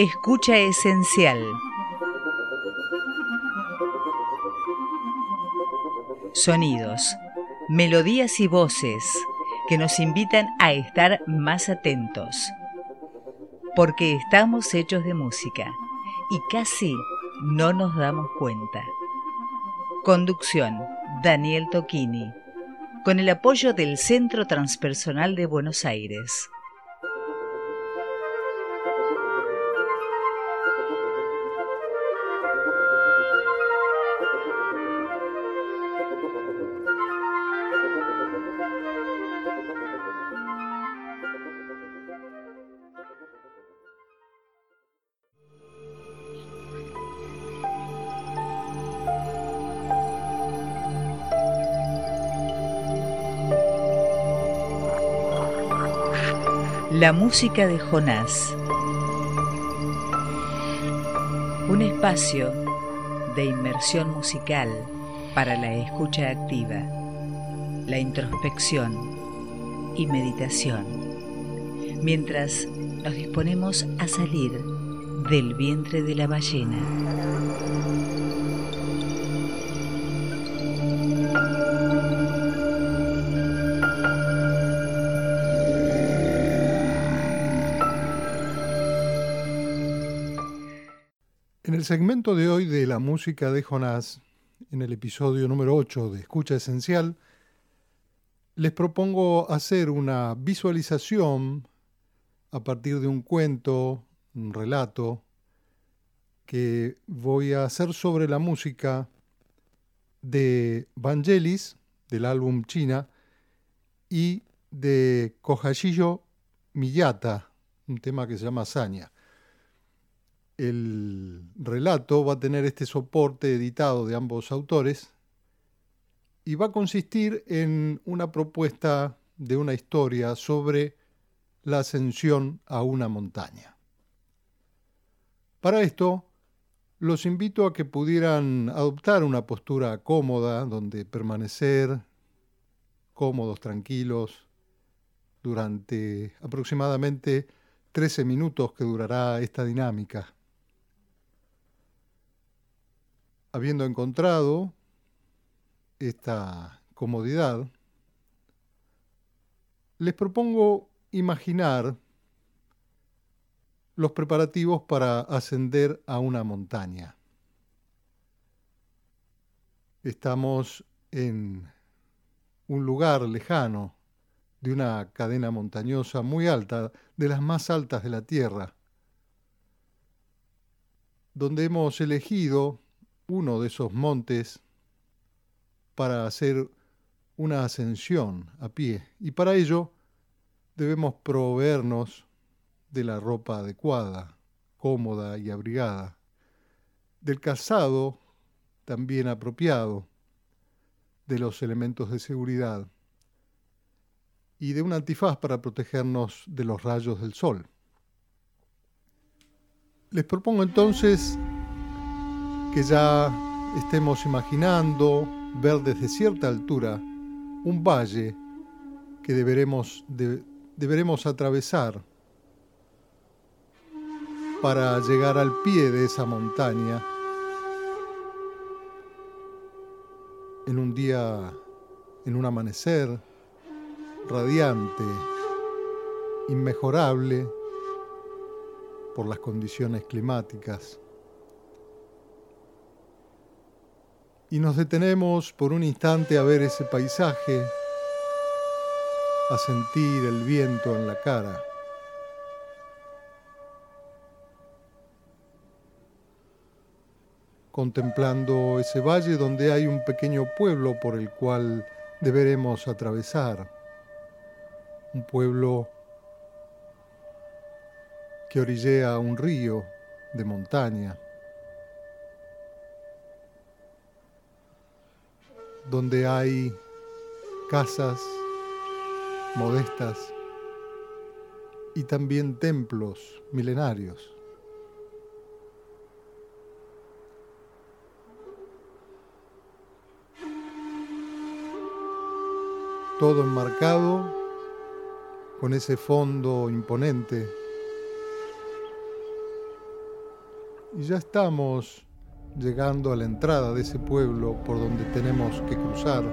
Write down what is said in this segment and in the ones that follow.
Escucha esencial. Sonidos, melodías y voces que nos invitan a estar más atentos. Porque estamos hechos de música y casi no nos damos cuenta. Conducción, Daniel Tocchini, con el apoyo del Centro Transpersonal de Buenos Aires. La música de Jonás. Un espacio de inmersión musical para la escucha activa, la introspección y meditación, mientras nos disponemos a salir del vientre de la ballena. Segmento de hoy de la música de Jonás, en el episodio número 8 de Escucha Esencial, les propongo hacer una visualización a partir de un cuento, un relato, que voy a hacer sobre la música de Vangelis, del álbum China, y de Kohashiyo Miyata, un tema que se llama Saña el relato va a tener este soporte editado de ambos autores y va a consistir en una propuesta de una historia sobre la ascensión a una montaña. Para esto, los invito a que pudieran adoptar una postura cómoda donde permanecer cómodos, tranquilos, durante aproximadamente 13 minutos que durará esta dinámica. Habiendo encontrado esta comodidad, les propongo imaginar los preparativos para ascender a una montaña. Estamos en un lugar lejano de una cadena montañosa muy alta, de las más altas de la Tierra, donde hemos elegido uno de esos montes para hacer una ascensión a pie. Y para ello debemos proveernos de la ropa adecuada, cómoda y abrigada, del calzado también apropiado, de los elementos de seguridad y de un antifaz para protegernos de los rayos del sol. Les propongo entonces que ya estemos imaginando ver desde cierta altura un valle que deberemos, deberemos atravesar para llegar al pie de esa montaña en un día, en un amanecer radiante, inmejorable por las condiciones climáticas. Y nos detenemos por un instante a ver ese paisaje, a sentir el viento en la cara. contemplando ese valle donde hay un pequeño pueblo por el cual deberemos atravesar, un pueblo que orillea un río de montaña. Donde hay casas modestas y también templos milenarios. Todo enmarcado con ese fondo imponente Y ya estamos llegando a la entrada de ese pueblo por donde tenemos que cruzar.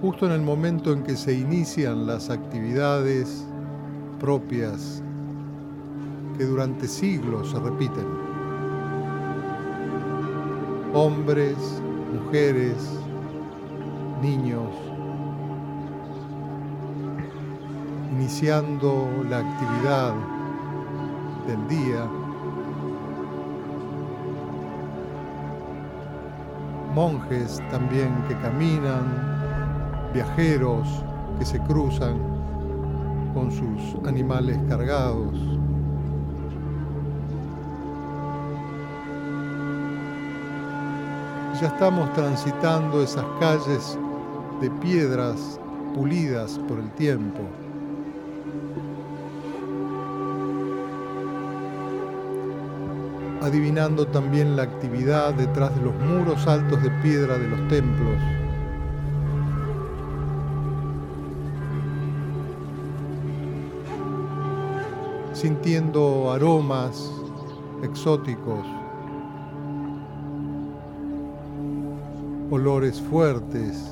Justo en el momento en que se inician las actividades propias que durante siglos se repiten. Hombres, mujeres, niños, iniciando la actividad del día, monjes también que caminan, viajeros que se cruzan con sus animales cargados. Ya estamos transitando esas calles de piedras pulidas por el tiempo. Adivinando también la actividad detrás de los muros altos de piedra de los templos. sintiendo aromas exóticos, olores fuertes,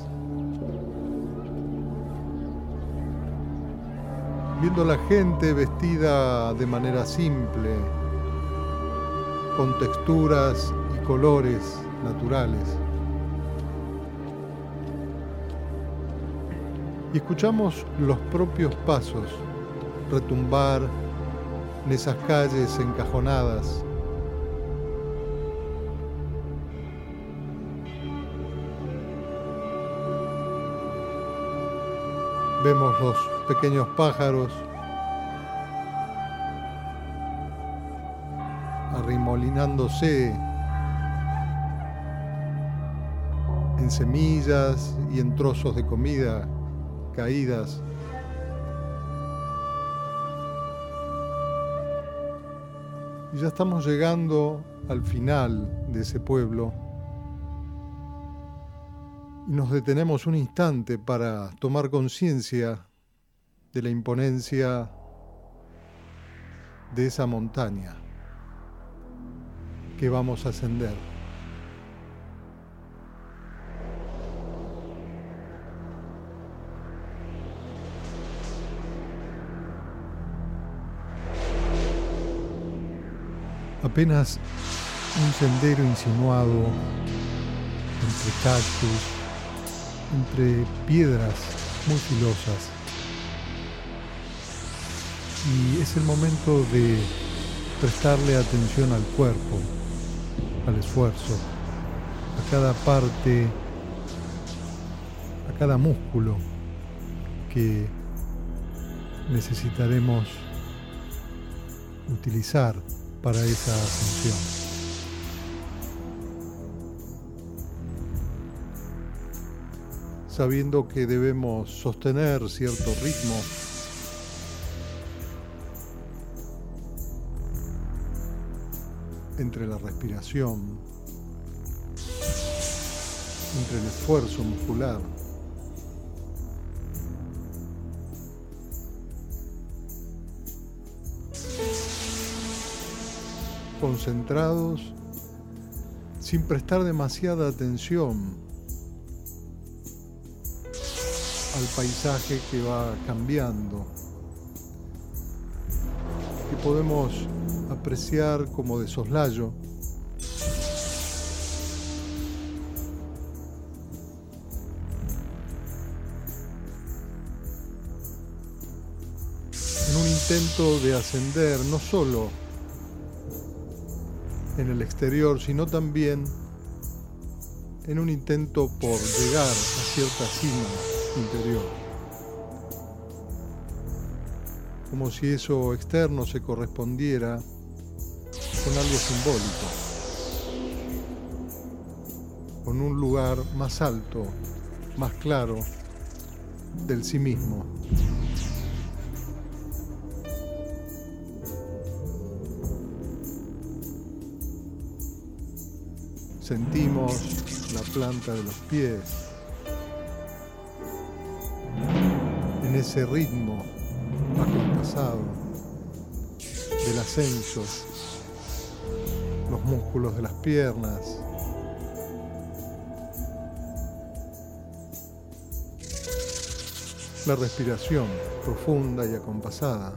viendo la gente vestida de manera simple, con texturas y colores naturales. Y escuchamos los propios pasos retumbar en esas calles encajonadas. Vemos los pequeños pájaros en semillas y en trozos de comida caídas. Y ya estamos llegando al final de ese pueblo y nos detenemos un instante para tomar conciencia de la imponencia de esa montaña que vamos a ascender. Apenas un sendero insinuado entre cactus, entre piedras muy filosas. Y es el momento de prestarle atención al cuerpo, al esfuerzo, a cada parte, a cada músculo que necesitaremos utilizar para esa ascensión. Sabiendo que debemos sostener cierto ritmo entre la respiración, entre el esfuerzo muscular. concentrados sin prestar demasiada atención al paisaje que va cambiando, que podemos apreciar como de soslayo. En un intento de ascender no solo en el exterior, sino también en un intento por llegar a cierta cima interior. como si eso externo se correspondiera con algo simbólico, con un lugar más alto, más claro del sí mismo. Sentimos la planta de los pies en ese ritmo acompasado del ascenso, los músculos de las piernas, la respiración profunda y acompasada.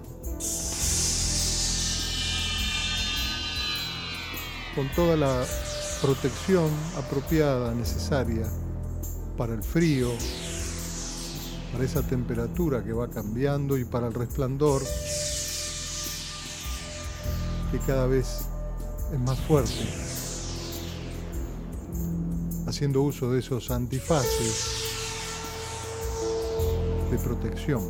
Con toda la protección apropiada, necesaria para el frío, para esa temperatura que va cambiando y para el resplandor que cada vez es más fuerte, haciendo uso de esos antifaces de protección,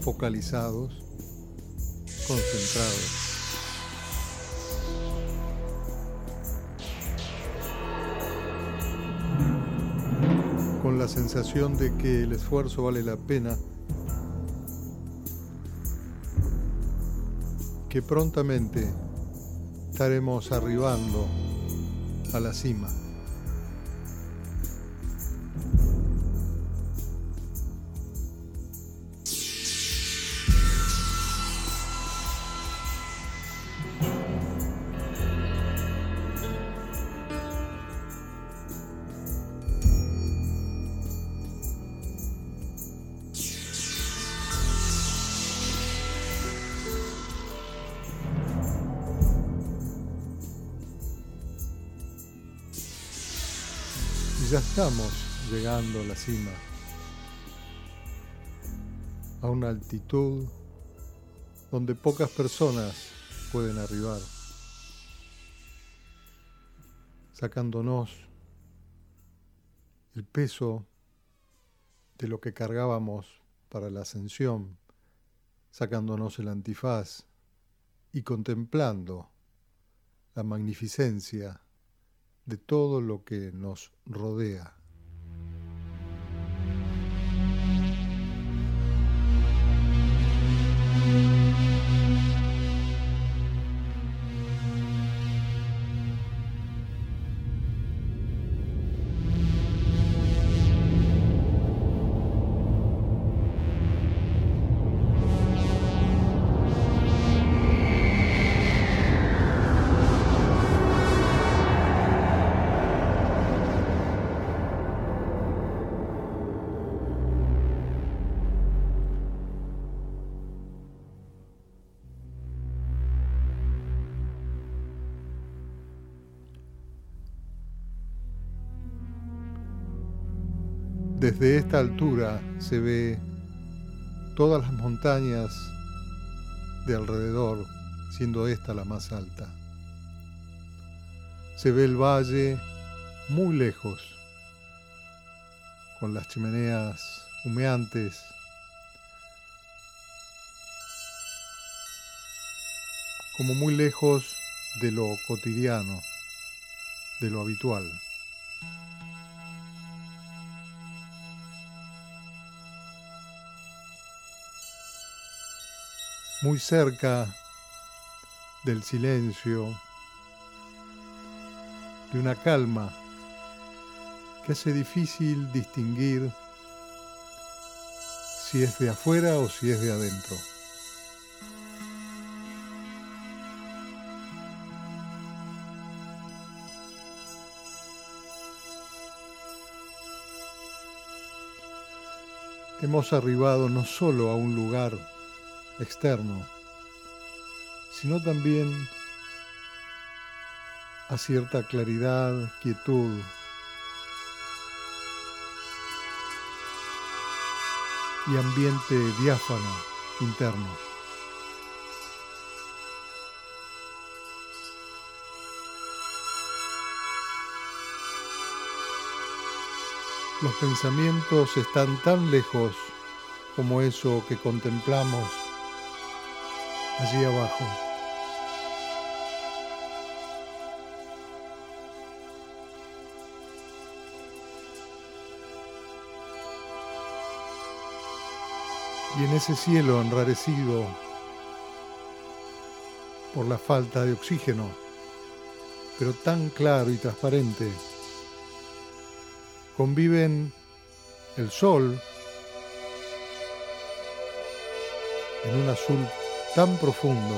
focalizados, concentrados. con la sensación de que el esfuerzo vale la pena, que prontamente estaremos arribando a la cima. Ya estamos llegando a la cima, a una altitud donde pocas personas pueden arribar, sacándonos el peso de lo que cargábamos para la ascensión, sacándonos el antifaz y contemplando la magnificencia de todo lo que nos rodea. Desde esta altura se ve todas las montañas de alrededor, siendo esta la más alta. Se ve el valle muy lejos, con las chimeneas humeantes, como muy lejos de lo cotidiano, de lo habitual. Muy cerca del silencio, de una calma que hace difícil distinguir si es de afuera o si es de adentro. Hemos arribado no solo a un lugar externo, sino también a cierta claridad, quietud, y ambiente diáfano interno. Los pensamientos están tan lejos como eso que contemplamos allí abajo. Y en ese cielo enrarecido por la falta de oxígeno, pero tan claro y transparente, conviven el sol, en un azul tan profundo,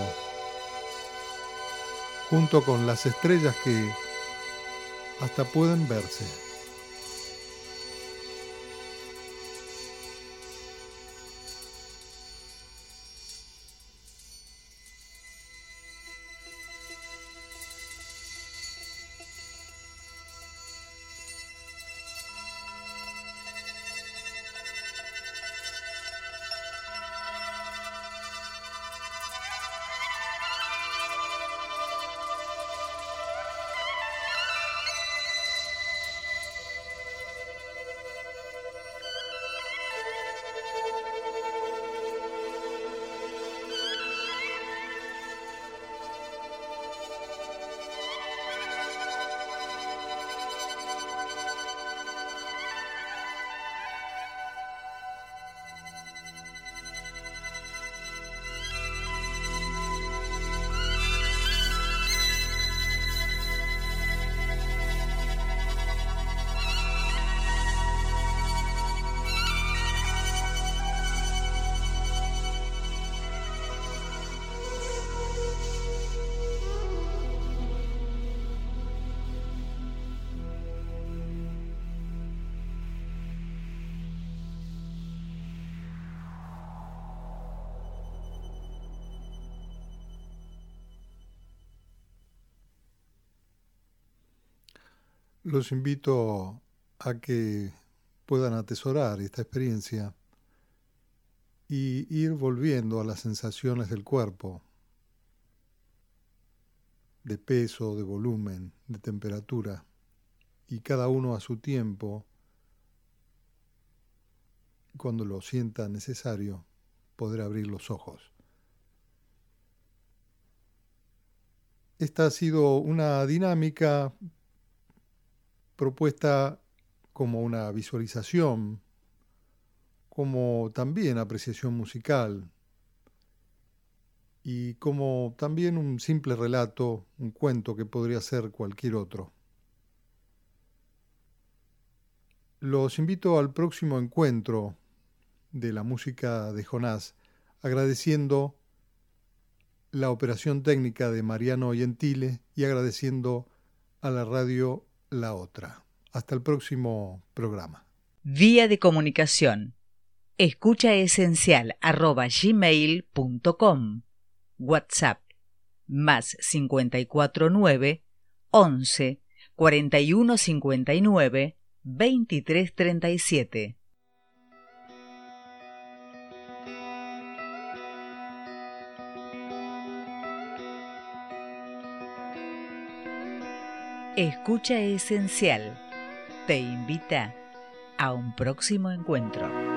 junto con las estrellas que hasta pueden verse. Los invito a que puedan atesorar esta experiencia y ir volviendo a las sensaciones del cuerpo, de peso, de volumen, de temperatura, y cada uno a su tiempo, cuando lo sienta necesario, poder abrir los ojos. Esta ha sido una dinámica propuesta como una visualización, como también apreciación musical y como también un simple relato, un cuento que podría ser cualquier otro. Los invito al próximo encuentro de la música de Jonás, agradeciendo la operación técnica de Mariano Gentile y agradeciendo a la radio la otra. Hasta el próximo programa. Vía de comunicación. Escucha esencial arroba gmail.com. WhatsApp más 549 11 41 59 Escucha Esencial te invita a un próximo encuentro.